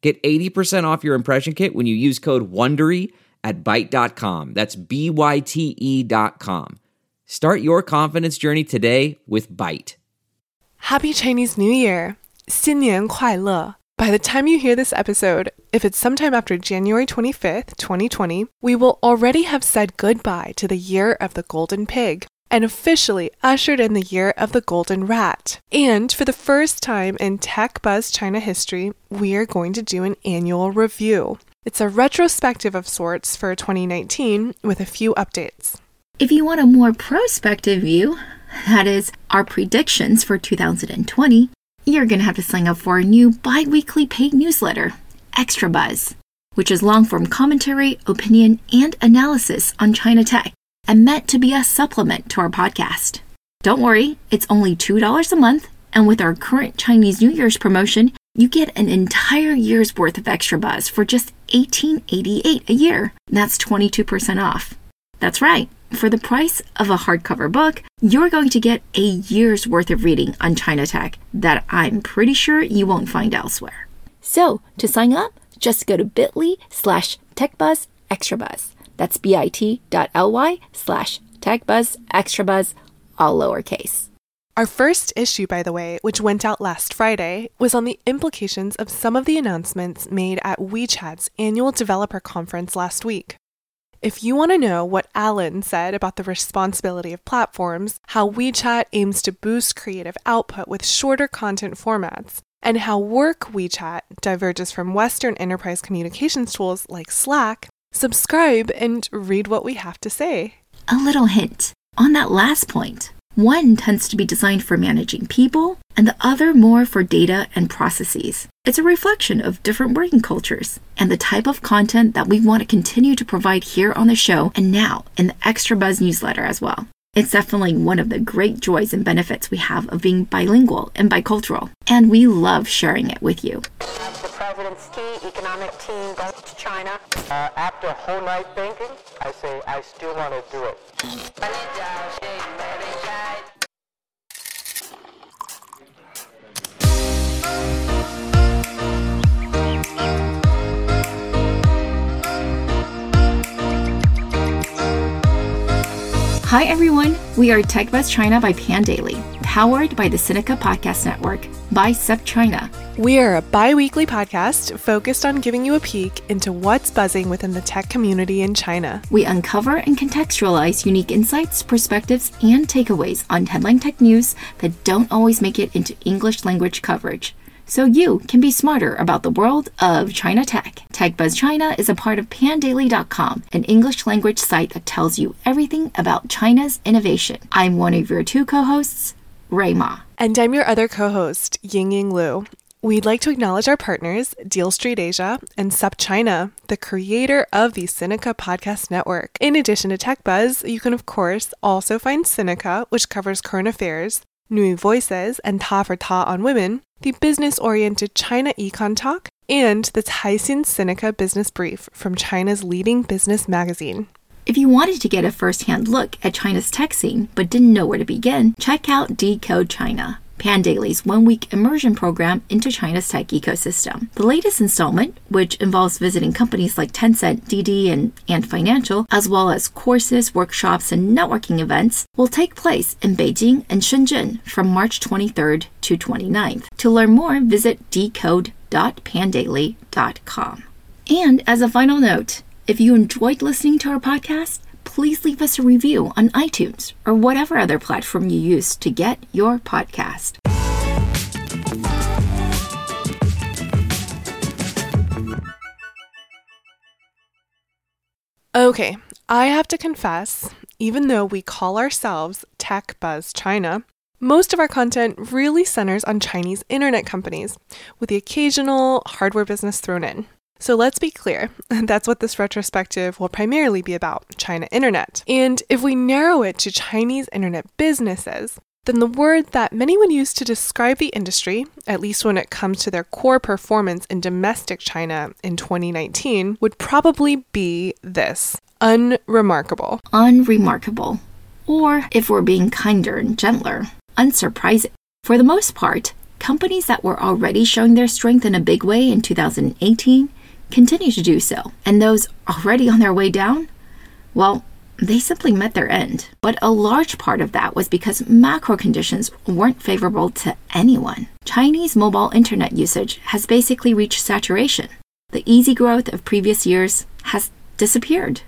Get 80% off your impression kit when you use code WONDERY at Byte.com. That's B-Y-T-E dot com. Start your confidence journey today with Byte. Happy Chinese New Year! 新年快乐! By the time you hear this episode, if it's sometime after January 25th, 2020, we will already have said goodbye to the year of the golden pig and officially ushered in the year of the golden rat. And for the first time in Tech Buzz China history, we are going to do an annual review. It's a retrospective of sorts for 2019 with a few updates. If you want a more prospective view, that is, our predictions for 2020, you're going to have to sign up for our new bi weekly paid newsletter, Extra Buzz, which is long form commentary, opinion, and analysis on China tech and meant to be a supplement to our podcast. Don't worry, it's only $2 a month, and with our current Chinese New Year's promotion, you get an entire year's worth of extra buzz for just $18.88 a year. That's 22% off. That's right. For the price of a hardcover book, you're going to get a year's worth of reading on China tech that I'm pretty sure you won't find elsewhere. So, to sign up, just go to bit.ly slash techbuzzextrabuzz. That's bit.ly slash techbuzzextrabuzz, all lowercase. Our first issue, by the way, which went out last Friday, was on the implications of some of the announcements made at WeChat's annual developer conference last week. If you want to know what Allen said about the responsibility of platforms, how WeChat aims to boost creative output with shorter content formats, and how Work WeChat diverges from Western enterprise communications tools like Slack, subscribe and read what we have to say. A little hint on that last point. One tends to be designed for managing people, and the other more for data and processes. It's a reflection of different working cultures and the type of content that we want to continue to provide here on the show and now in the Extra Buzz newsletter as well. It's definitely one of the great joys and benefits we have of being bilingual and bicultural, and we love sharing it with you. The president's key economic team goes to China. Uh, after a whole night thinking, I say I still want to do it. Hi everyone, we are TechBuzz China by Pandaily, powered by the Sinica Podcast Network by SupChina. We are a bi weekly podcast focused on giving you a peek into what's buzzing within the tech community in China. We uncover and contextualize unique insights, perspectives, and takeaways on headline tech news that don't always make it into English language coverage so you can be smarter about the world of China tech. TechBuzz China is a part of pandaily.com, an English language site that tells you everything about China's innovation. I'm one of your two co-hosts, Ray Ma. And I'm your other co host, Ying Ying Lu. We'd like to acknowledge our partners, Deal Street Asia and SupChina, the creator of the Sinica Podcast Network. In addition to Tech Buzz, you can, of course, also find Sinica, which covers current affairs, New Voices, and Ta for Ta on Women, the business oriented China Econ Talk, and the Caixin Sinica Business Brief from China's leading business magazine. If you wanted to get a first hand look at China's tech scene but didn't know where to begin, check out Decode China. Pandaily's one week immersion program into China's tech ecosystem. The latest installment, which involves visiting companies like Tencent, Didi, and Ant Financial, as well as courses, workshops, and networking events, will take place in Beijing and Shenzhen from March 23rd to 29th. To learn more, visit decode.pandaily.com. And as a final note, if you enjoyed listening to our podcast, please leave us a review on iTunes or whatever other platform you use to get your podcast. Okay, I have to confess, even though we call ourselves Tech Buzz China, most of our content really centers on Chinese internet companies, with the occasional hardware business thrown in. So let's be clear, that's what this retrospective will primarily be about China Internet. And if we narrow it to Chinese Internet businesses, then the word that many would use to describe the industry, at least when it comes to their core performance in domestic China in 2019, would probably be this unremarkable. Unremarkable. Or, if we're being kinder and gentler, unsurprising. For the most part, companies that were already showing their strength in a big way in 2018 continue to do so. And those already on their way down, well, they simply met their end. But a large part of that was because macro conditions weren't favorable to anyone. Chinese mobile internet usage has basically reached saturation. The easy growth of previous years has disappeared.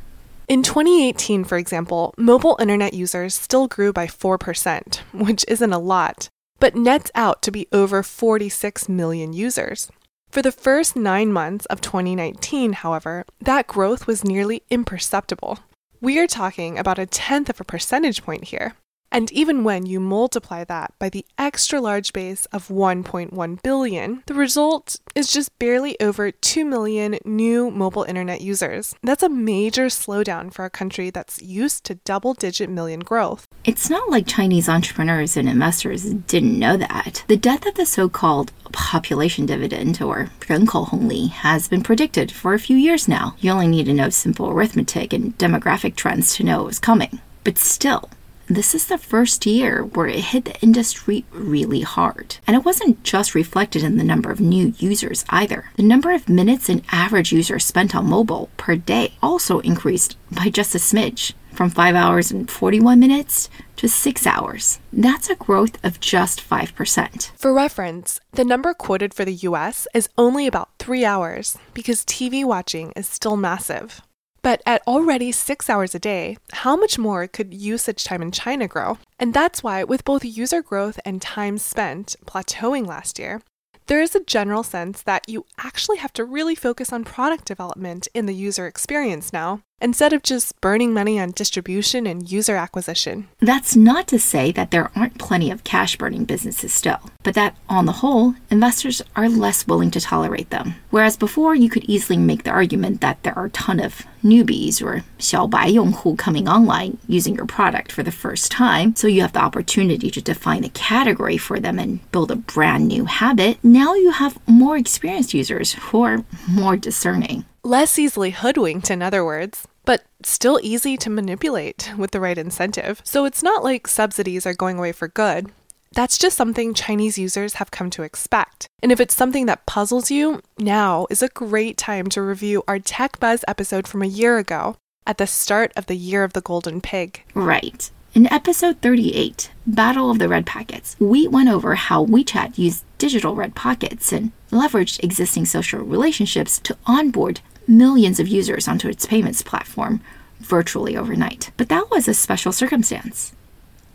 In 2018, for example, mobile internet users still grew by 4%, which isn't a lot, but nets out to be over 46 million users. For the first nine months of 2019, however, that growth was nearly imperceptible. We are talking about a tenth of a percentage point here. And even when you multiply that by the extra large base of 1.1 billion, the result is just barely over 2 million new mobile internet users. That's a major slowdown for a country that's used to double digit million growth. It's not like Chinese entrepreneurs and investors didn't know that. The death of the so called population dividend, or Renkou Hongli, has been predicted for a few years now. You only need to know simple arithmetic and demographic trends to know it was coming. But still, this is the first year where it hit the industry really hard. And it wasn't just reflected in the number of new users either. The number of minutes an average user spent on mobile per day also increased by just a smidge from 5 hours and 41 minutes to 6 hours. That's a growth of just 5%. For reference, the number quoted for the US is only about 3 hours because TV watching is still massive. But at already six hours a day, how much more could usage time in China grow? And that's why, with both user growth and time spent plateauing last year, there is a general sense that you actually have to really focus on product development in the user experience now, instead of just burning money on distribution and user acquisition. That's not to say that there aren't plenty of cash burning businesses still, but that on the whole, investors are less willing to tolerate them. Whereas before, you could easily make the argument that there are a ton of newbies or 小白用户 coming online using your product for the first time, so you have the opportunity to define a category for them and build a brand new habit. Now you have more experienced users who are more discerning. Less easily hoodwinked, in other words but still easy to manipulate with the right incentive. So it's not like subsidies are going away for good. That's just something Chinese users have come to expect. And if it's something that puzzles you, now is a great time to review our Tech Buzz episode from a year ago at the start of the Year of the Golden Pig. Right. In episode 38, Battle of the Red Pockets, we went over how WeChat used digital red pockets and leveraged existing social relationships to onboard millions of users onto its payments platform virtually overnight. But that was a special circumstance.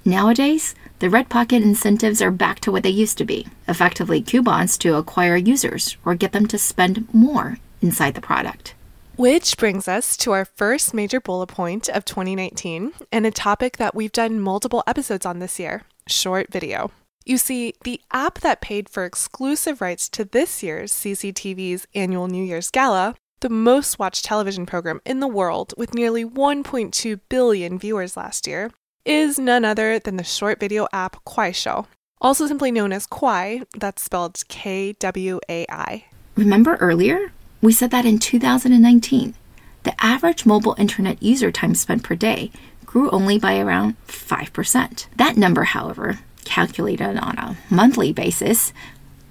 Nowadays, the Red Pocket incentives are back to what they used to be effectively coupons to acquire users or get them to spend more inside the product. Which brings us to our first major bullet point of 2019 and a topic that we've done multiple episodes on this year short video. You see, the app that paid for exclusive rights to this year's CCTV's annual New Year's Gala the most watched television program in the world with nearly 1.2 billion viewers last year, is none other than the short video app Kuaishou, also simply known as Kwai, that's spelled K W A I. Remember earlier? We said that in 2019, the average mobile internet user time spent per day grew only by around 5%. That number, however, calculated on a monthly basis,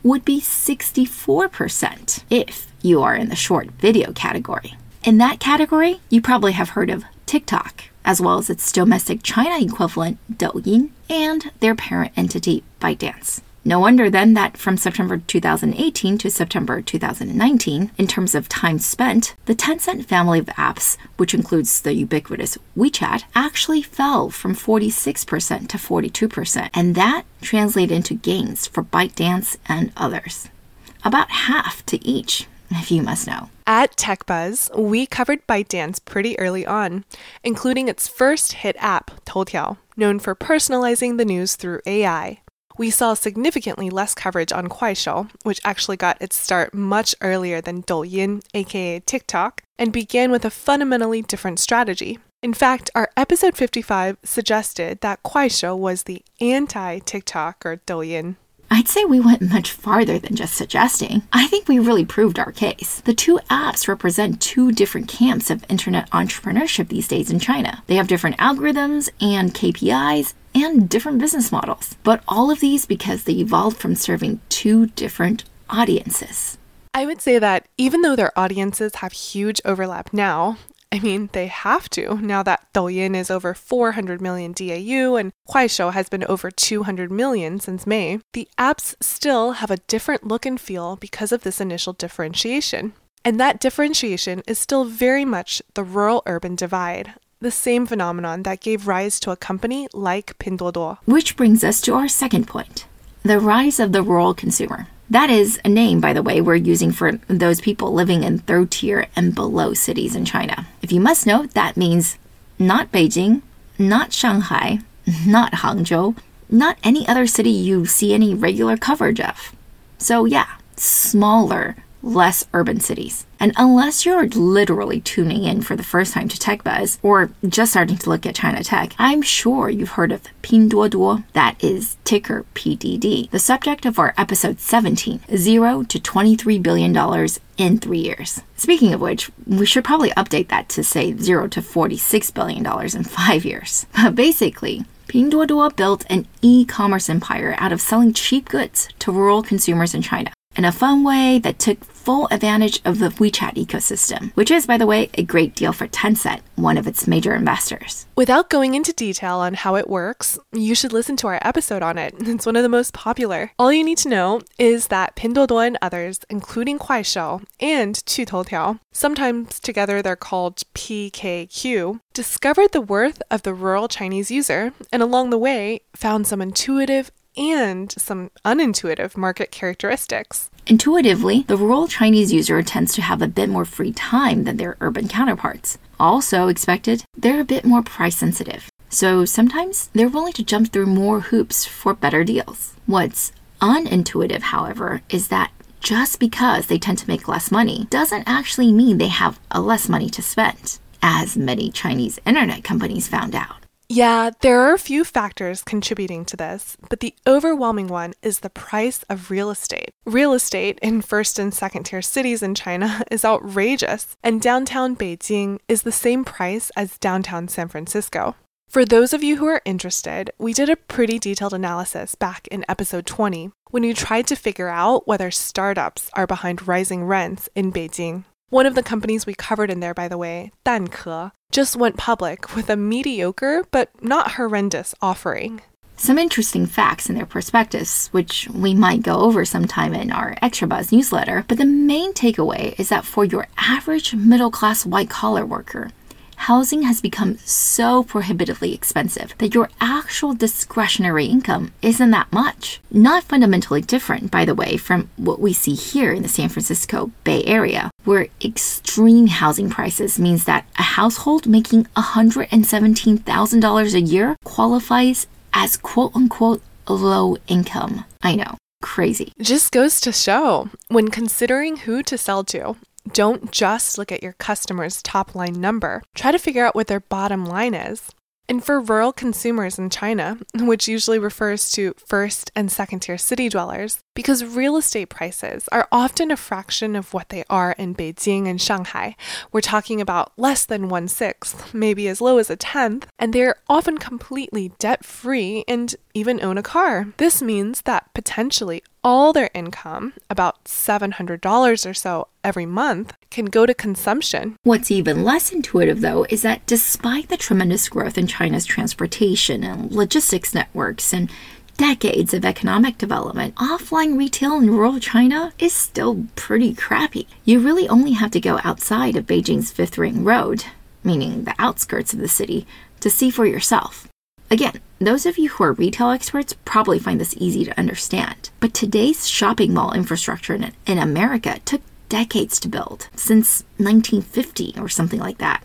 would be 64% if you are in the short video category. In that category, you probably have heard of TikTok, as well as its domestic China equivalent Douyin and their parent entity ByteDance. No wonder then that from September 2018 to September 2019, in terms of time spent, the Tencent family of apps, which includes the ubiquitous WeChat, actually fell from 46% to 42%, and that translated into gains for ByteDance and others. About half to each, if you must know. At TechBuzz, we covered ByteDance pretty early on, including its first hit app, Toutiao, known for personalizing the news through AI. we saw significantly less coverage on Kuaishou, which actually got its start much earlier than Douyin, aka TikTok, and began with a fundamentally different strategy. In fact, our episode 55 suggested that Kuaishou was the anti TikTok or Douyin. I'd say we went much farther than just suggesting. I think we really proved our case. The two apps represent two different camps of internet entrepreneurship these days in China. They have different algorithms and KPIs and different business models, but all of these because they evolved from serving two different audiences. I would say that even though their audiences have huge overlap now, I mean, they have to now that Douyin is over 400 million DAU and Kuaishou has been over 200 million since May. The apps still have a different look and feel because of this initial differentiation. And that differentiation is still very much the rural urban divide, the same phenomenon that gave rise to a company like Pinduoduo. Which brings us to our second point the rise of the rural consumer. That is a name, by the way, we're using for those people living in third tier and below cities in China. If you must know, that means not Beijing, not Shanghai, not Hangzhou, not any other city you see any regular coverage of. So, yeah, smaller, less urban cities. And unless you're literally tuning in for the first time to Tech Buzz or just starting to look at China Tech, I'm sure you've heard of Pinduoduo, that is ticker PDD, the subject of our episode 17, 0 to $23 billion in three years. Speaking of which, we should probably update that to say 0 to $46 billion in five years. But basically, Pinduoduo built an e-commerce empire out of selling cheap goods to rural consumers in China in a fun way that took full advantage of the WeChat ecosystem, which is, by the way, a great deal for Tencent, one of its major investors. Without going into detail on how it works, you should listen to our episode on it. It's one of the most popular. All you need to know is that Pinduoduo and others, including Kuaishou and Qutoutiao, sometimes together they're called PKQ, discovered the worth of the rural Chinese user and along the way found some intuitive and some unintuitive market characteristics. Intuitively, the rural Chinese user tends to have a bit more free time than their urban counterparts. Also expected, they're a bit more price sensitive. So sometimes they're willing to jump through more hoops for better deals. What's unintuitive, however, is that just because they tend to make less money doesn't actually mean they have a less money to spend, as many Chinese internet companies found out. Yeah, there are a few factors contributing to this, but the overwhelming one is the price of real estate. Real estate in first and second tier cities in China is outrageous, and downtown Beijing is the same price as downtown San Francisco. For those of you who are interested, we did a pretty detailed analysis back in episode 20 when we tried to figure out whether startups are behind rising rents in Beijing. One of the companies we covered in there, by the way, Danke, just went public with a mediocre but not horrendous offering. Some interesting facts in their prospectus, which we might go over sometime in our Extra Buzz newsletter, but the main takeaway is that for your average middle class white collar worker, housing has become so prohibitively expensive that your actual discretionary income isn't that much. Not fundamentally different, by the way, from what we see here in the San Francisco Bay Area, where extreme housing prices means that a household making $117,000 a year qualifies as quote unquote low income. I know. Crazy. Just goes to show when considering who to sell to, don't just look at your customer's top line number. Try to figure out what their bottom line is. And for rural consumers in China, which usually refers to first and second tier city dwellers, because real estate prices are often a fraction of what they are in Beijing and Shanghai, we're talking about less than one sixth, maybe as low as a tenth, and they're often completely debt free and even own a car. This means that potentially all their income, about $700 or so every month, can go to consumption. What's even less intuitive, though, is that despite the tremendous growth in China's transportation and logistics networks and decades of economic development, offline retail in rural China is still pretty crappy. You really only have to go outside of Beijing's Fifth Ring Road, meaning the outskirts of the city, to see for yourself. Again, those of you who are retail experts probably find this easy to understand. But today's shopping mall infrastructure in, in America took decades to build, since 1950 or something like that.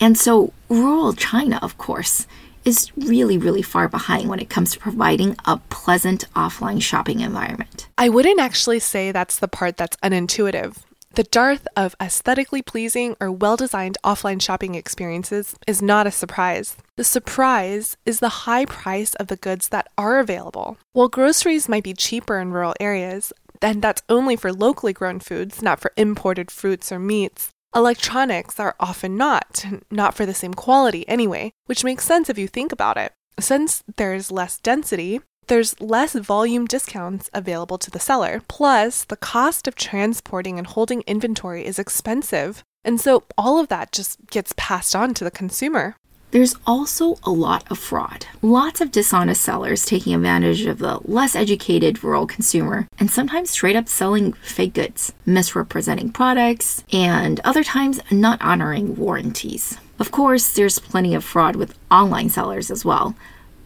And so, rural China, of course, is really, really far behind when it comes to providing a pleasant offline shopping environment. I wouldn't actually say that's the part that's unintuitive. The dearth of aesthetically pleasing or well designed offline shopping experiences is not a surprise. The surprise is the high price of the goods that are available. While groceries might be cheaper in rural areas, and that's only for locally grown foods, not for imported fruits or meats, electronics are often not, not for the same quality anyway, which makes sense if you think about it. Since there's less density, there's less volume discounts available to the seller. Plus, the cost of transporting and holding inventory is expensive. And so all of that just gets passed on to the consumer. There's also a lot of fraud. Lots of dishonest sellers taking advantage of the less educated rural consumer and sometimes straight up selling fake goods, misrepresenting products, and other times not honoring warranties. Of course, there's plenty of fraud with online sellers as well,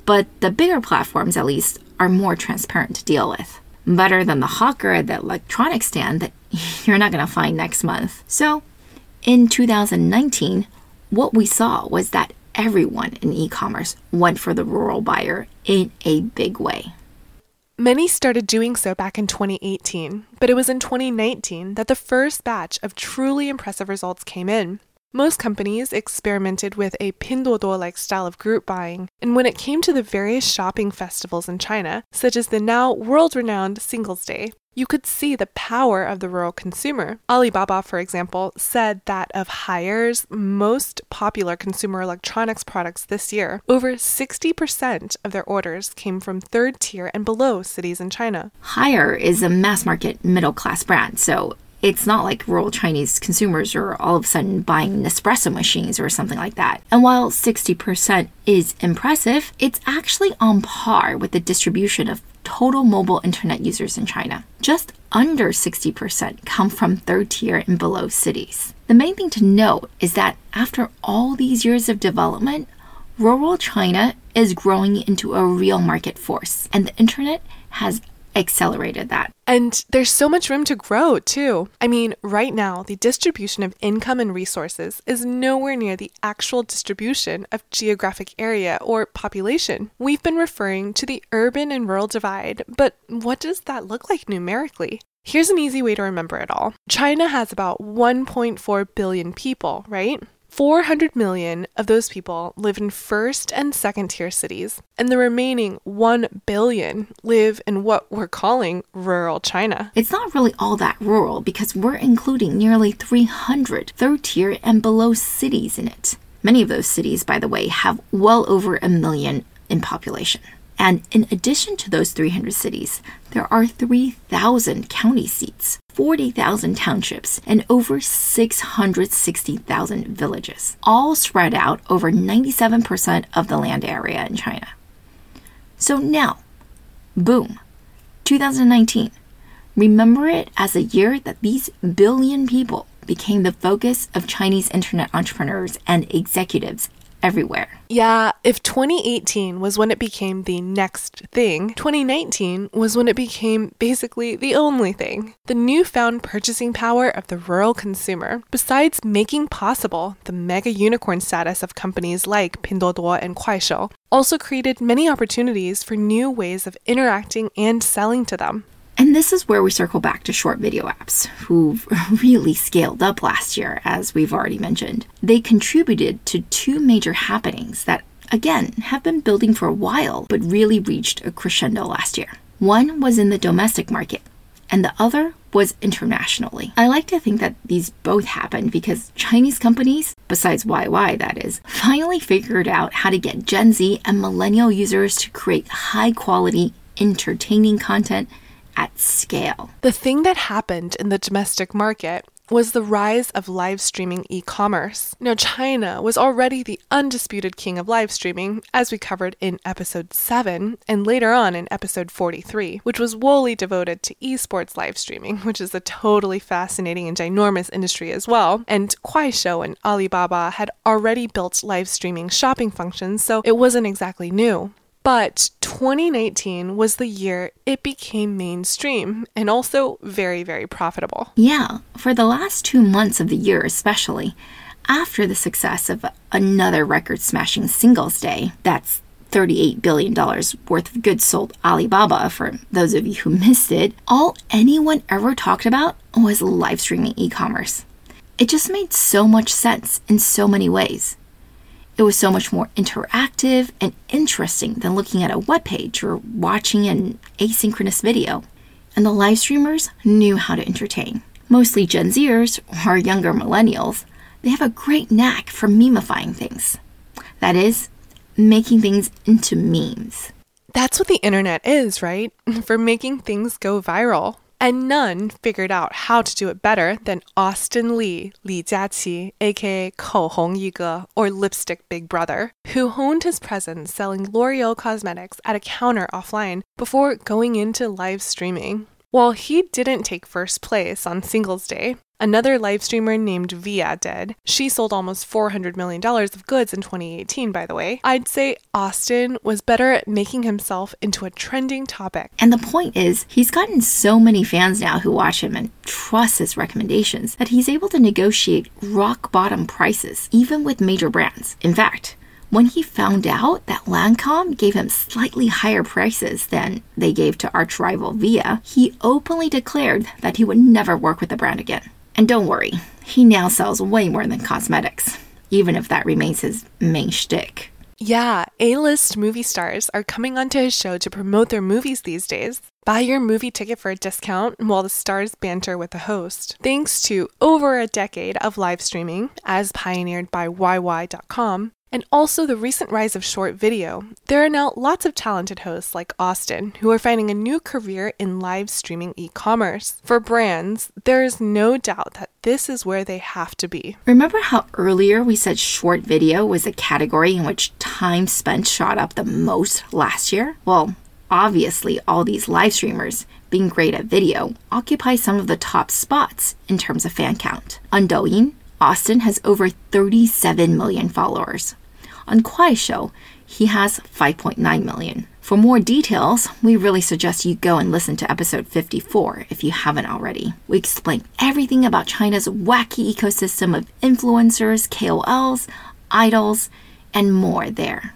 but the bigger platforms, at least, are more transparent to deal with. Better than the hawker at the electronics stand that you're not going to find next month. So, in 2019, what we saw was that everyone in e commerce went for the rural buyer in a big way. Many started doing so back in 2018, but it was in 2019 that the first batch of truly impressive results came in. Most companies experimented with a Pinduoduo like style of group buying, and when it came to the various shopping festivals in China, such as the now world renowned Singles Day, you could see the power of the rural consumer. Alibaba, for example, said that of Haier's most popular consumer electronics products this year, over 60% of their orders came from third tier and below cities in China. Haier is a mass market middle class brand, so it's not like rural Chinese consumers are all of a sudden buying Nespresso machines or something like that. And while 60% is impressive, it's actually on par with the distribution of total mobile internet users in China. Just under 60% come from third tier and below cities. The main thing to note is that after all these years of development, rural China is growing into a real market force, and the internet has accelerated that. And there's so much room to grow, too. I mean, right now, the distribution of income and resources is nowhere near the actual distribution of geographic area or population. We've been referring to the urban and rural divide, but what does that look like numerically? Here's an easy way to remember it all China has about 1.4 billion people, right? 400 million of those people live in first and second tier cities, and the remaining 1 billion live in what we're calling rural China. It's not really all that rural because we're including nearly 300 third tier and below cities in it. Many of those cities, by the way, have well over a million in population. And in addition to those 300 cities, there are 3,000 county seats, 40,000 townships, and over 660,000 villages, all spread out over 97% of the land area in China. So now, boom, 2019. Remember it as a year that these billion people became the focus of Chinese internet entrepreneurs and executives everywhere. Yeah, if 2018 was when it became the next thing, 2019 was when it became basically the only thing. The newfound purchasing power of the rural consumer, besides making possible the mega unicorn status of companies like Pinduoduo and Kuaishou, also created many opportunities for new ways of interacting and selling to them. And this is where we circle back to short video apps, who've really scaled up last year, as we've already mentioned. They contributed to two major happenings that, again, have been building for a while, but really reached a crescendo last year. One was in the domestic market, and the other was internationally. I like to think that these both happened because Chinese companies, besides YY that is, finally figured out how to get Gen Z and millennial users to create high quality, entertaining content at scale. The thing that happened in the domestic market was the rise of live streaming e commerce. Now, China was already the undisputed king of live streaming, as we covered in episode 7 and later on in episode 43, which was wholly devoted to esports live streaming, which is a totally fascinating and ginormous industry as well. And Kuaishou and Alibaba had already built live streaming shopping functions, so it wasn't exactly new. But 2019 was the year it became mainstream and also very, very profitable. Yeah, for the last two months of the year, especially, after the success of another record smashing Singles Day, that's $38 billion worth of goods sold Alibaba, for those of you who missed it, all anyone ever talked about was live streaming e commerce. It just made so much sense in so many ways. It was so much more interactive and interesting than looking at a web page or watching an asynchronous video. And the live streamers knew how to entertain. Mostly Gen Zers or younger millennials, they have a great knack for memifying things. That is, making things into memes. That's what the internet is, right? For making things go viral And none figured out how to do it better than Austin Li, Li Jiaqi, aka 口红一哥, or Lipstick Big Brother, who honed his presence selling L'Oreal cosmetics at a counter offline before going into live streaming. While he didn't take first place on Singles Day, another live streamer named Viya did. She sold almost $400 million of goods in 2018, by the way. I'd say Austin was better at making himself into a trending topic. And the point is, he's gotten so many fans now who watch him and trust his recommendations that he's able to negotiate rock bottom prices, even with major brands. In fact, when he found out that Lancome gave him slightly higher prices than they gave to arch rival Viya, he openly declared that he would never work with the brand again. And don't worry, he now sells way more than cosmetics, even if that remains his main shtick. Yeah, A list movie stars are coming onto his show to promote their movies these days. Buy your movie ticket for a discount while the stars banter with the host. Thanks to over a decade of live streaming, as pioneered by YY.com, and also the recent rise of short video, there are now lots of talented hosts like Austin who are finding a new career in live streaming e commerce. For brands, there is no doubt that this is where they have to be. Remember how earlier we said short video was a category in which time spent shot up the most last year? Well, obviously, all these live streamers, being great at video, occupy some of the top spots in terms of fan count. On Douyin, Austin has over 37 million followers. On Kuaishou, he has 5.9 million. For more details, we really suggest you go and listen to episode 54 if you haven't already. We explain everything about China's wacky ecosystem of influencers, KOLs, idols, and more there.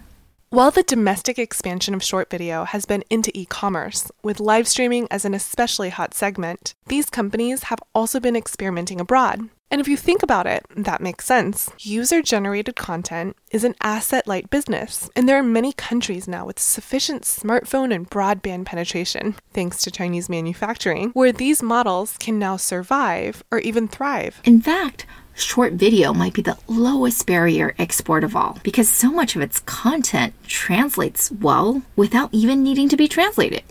While the domestic expansion of short video has been into e commerce, with live streaming as an especially hot segment, these companies have also been experimenting abroad. And if you think about it, that makes sense. User generated content is an asset light business, and there are many countries now with sufficient smartphone and broadband penetration, thanks to Chinese manufacturing, where these models can now survive or even thrive. In fact, short video might be the lowest barrier export of all because so much of its content translates well without even needing to be translated.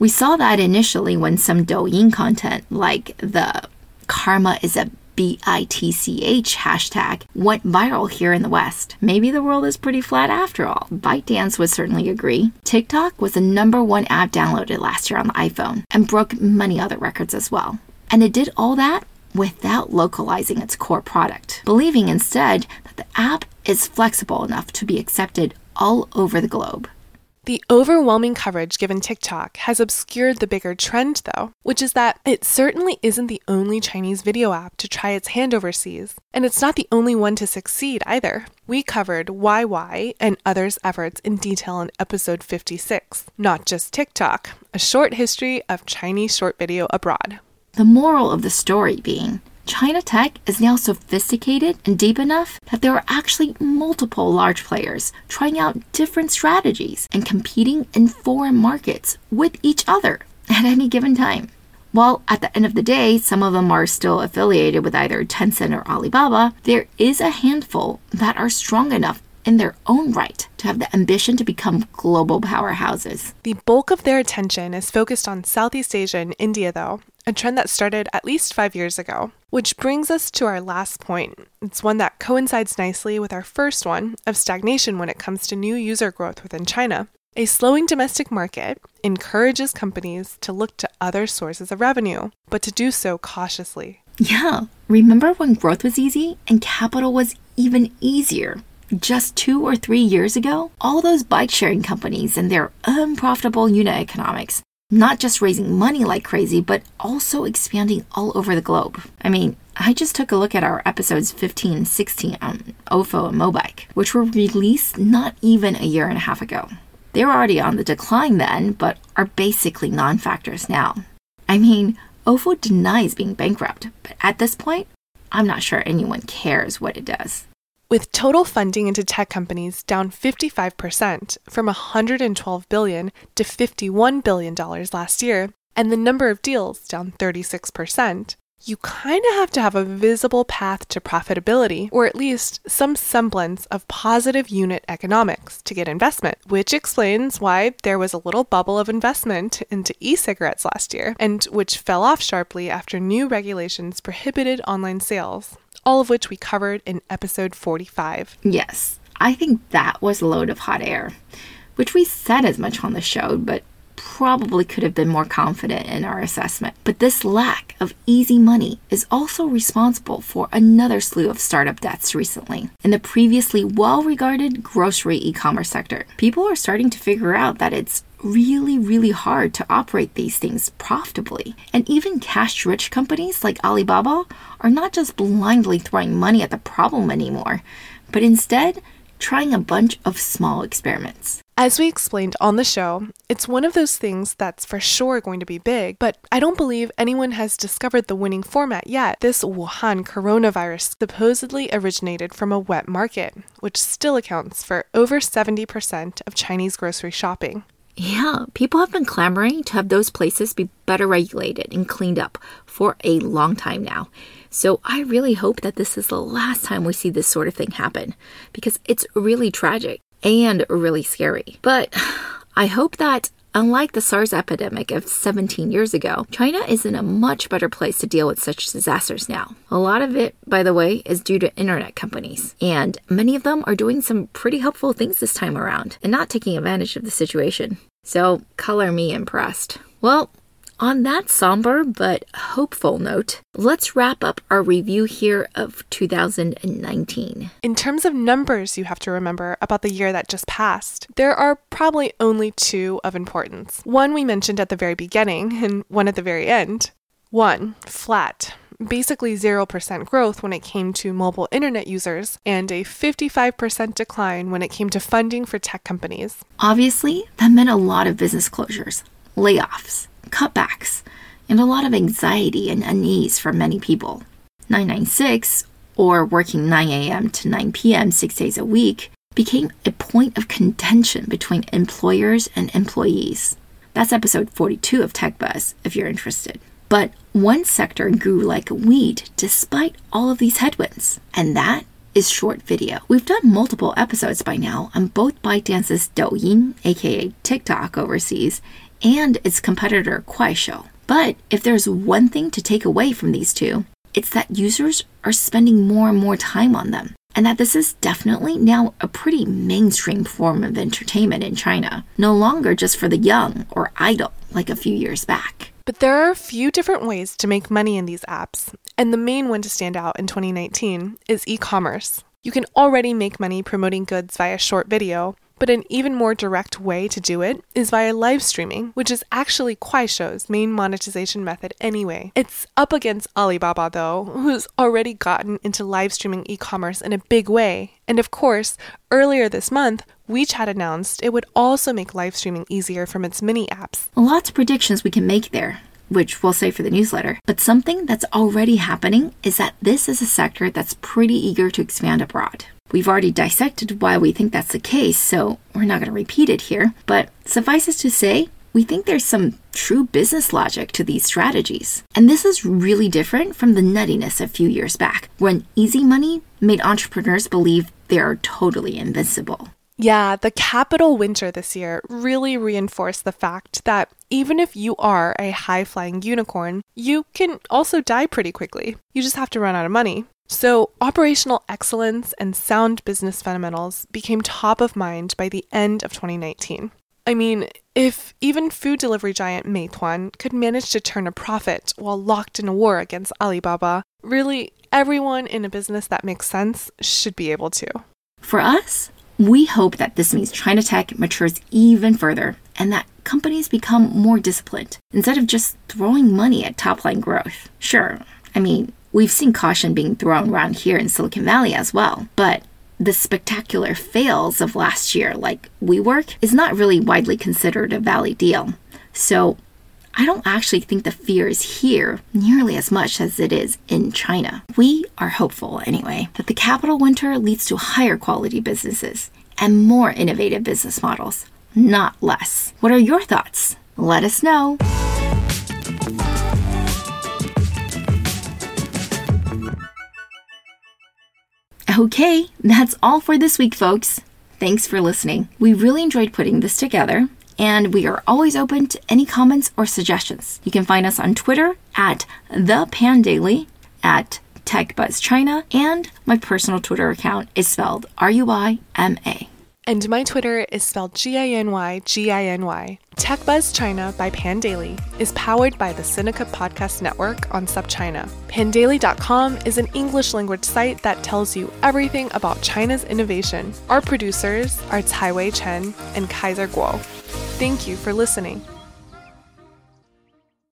We saw that initially when some Douyin content, like the karma is a BITCH hashtag went viral here in the West. Maybe the world is pretty flat after all. ByteDance would certainly agree. TikTok was the number one app downloaded last year on the iPhone and broke many other records as well. And it did all that without localizing its core product, believing instead that the app is flexible enough to be accepted all over the globe. The overwhelming coverage given TikTok has obscured the bigger trend, though, which is that it certainly isn't the only Chinese video app to try its hand overseas, and it's not the only one to succeed either. We covered YY and others' efforts in detail in episode 56, not just TikTok, a short history of Chinese short video abroad. The moral of the story being China tech is now sophisticated and deep enough that there are actually multiple large players trying out different strategies and competing in foreign markets with each other at any given time. While at the end of the day, some of them are still affiliated with either Tencent or Alibaba, there is a handful that are strong enough in their own right to have the ambition to become global powerhouses. The bulk of their attention is focused on Southeast Asia and India, though, a trend that started at least five years ago. Which brings us to our last point. It's one that coincides nicely with our first one of stagnation when it comes to new user growth within China. A slowing domestic market encourages companies to look to other sources of revenue, but to do so cautiously. Yeah, remember when growth was easy and capital was even easier? Just two or three years ago, all those bike sharing companies and their unprofitable unit economics not just raising money like crazy, but also expanding all over the globe. I mean, I just took a look at our episodes 15 and 16 on OFO and Mobike, which were released not even a year and a half ago. They were already on the decline then, but are basically non factors now. I mean, OFO denies being bankrupt, but at this point, I'm not sure anyone cares what it does. With total funding into tech companies down 55% from 112 billion to 51 billion dollars last year, and the number of deals down 36%, you kind of have to have a visible path to profitability, or at least some semblance of positive unit economics to get investment, which explains why there was a little bubble of investment into e cigarettes last year, and which fell off sharply after new regulations prohibited online sales all of which we covered in episode 45. Yes, I think that was a load of hot air, which we said as much on the show, but probably could have been more confident in our assessment. But this lack of easy money is also responsible for another slew of startup deaths recently. In the previously well regarded grocery e commerce sector, people are starting to figure out that it's really, really hard to operate these things profitably. And even cash rich companies like Alibaba are not just blindly throwing money at the problem anymore, but instead trying a bunch of small experiments. As we explained on the show, it's one of those things that's for sure going to be big, but I don't believe anyone has discovered the winning format yet. This Wuhan coronavirus supposedly originated from a wet market, which still accounts for over 70% of Chinese grocery shopping. Yeah, people have been clamoring to have those places be better regulated and cleaned up for a long time now. So I really hope that this is the last time we see this sort of thing happen because it's really tragic and really scary. But I hope that Unlike the SARS epidemic of 17 years ago, China is in a much better place to deal with such disasters now. A lot of it, by the way, is due to internet companies, and many of them are doing some pretty helpful things this time around and not taking advantage of the situation. So, color me impressed. Well, on that somber but hopeful note, let's wrap up our review here of 2019. In terms of numbers you have to remember about the year that just passed, there are probably only two of importance. One we mentioned at the very beginning, and one at the very end. One, flat basically 0% growth when it came to mobile internet users, and a 55% decline when it came to funding for tech companies. Obviously, that meant a lot of business closures, layoffs, cutbacks, and a lot of anxiety and unease for many people. 996, or working 9 a.m. to 9 p.m. six days a week, became a point of contention between employers and employees. That's episode 42 of Tech Buzz, if you're interested. But one sector grew like a weed despite all of these headwinds, and that is short video. We've done multiple episodes by now on both ByteDance's Douyin, aka TikTok overseas, and its competitor Kuaishou. But if there's one thing to take away from these two, it's that users are spending more and more time on them, and that this is definitely now a pretty mainstream form of entertainment in China, no longer just for the young or idle like a few years back. But there are a few different ways to make money in these apps, and the main one to stand out in 2019 is e commerce. You can already make money promoting goods via short video, but an even more direct way to do it is via live streaming, which is actually Kuaishou's main monetization method anyway. It's up against Alibaba though, who's already gotten into live streaming e-commerce in a big way. And of course, earlier this month, WeChat announced it would also make live streaming easier from its mini apps. Lots of predictions we can make there which we'll say for the newsletter. But something that's already happening is that this is a sector that's pretty eager to expand abroad. We've already dissected why we think that's the case, so we're not going to repeat it here. But suffices to say, we think there's some true business logic to these strategies. And this is really different from the nuttiness a few years back, when easy money made entrepreneurs believe they are totally invincible. Yeah, the capital winter this year really reinforced the fact that even if you are a high flying unicorn, you can also die pretty quickly. You just have to run out of money. So, operational excellence and sound business fundamentals became top of mind by the end of 2019. I mean, if even food delivery giant Meituan could manage to turn a profit while locked in a war against Alibaba, really everyone in a business that makes sense should be able to. For us, we hope that this means China tech matures even further and that companies become more disciplined instead of just throwing money at top line growth. Sure, I mean, we've seen caution being thrown around here in Silicon Valley as well, but the spectacular fails of last year, like WeWork, is not really widely considered a Valley deal. So I don't actually think the fear is here nearly as much as it is in China. We are hopeful, anyway, that the capital winter leads to higher quality businesses and more innovative business models, not less. What are your thoughts? Let us know. Okay, that's all for this week, folks. Thanks for listening. We really enjoyed putting this together, and we are always open to any comments or suggestions. You can find us on Twitter at the Pandaily, at TechBuzzChina, and my personal Twitter account is spelled R U I M A. And my Twitter is spelled G I N Y G I N Y. TechBuzz China by Pandaily is powered by the Sinica Podcast Network on SupChina. Pandaily.com is an English language site that tells you everything about China's innovation. Our producers are Tai Wei Chen and Kaiser Kuo. Thank you for listening.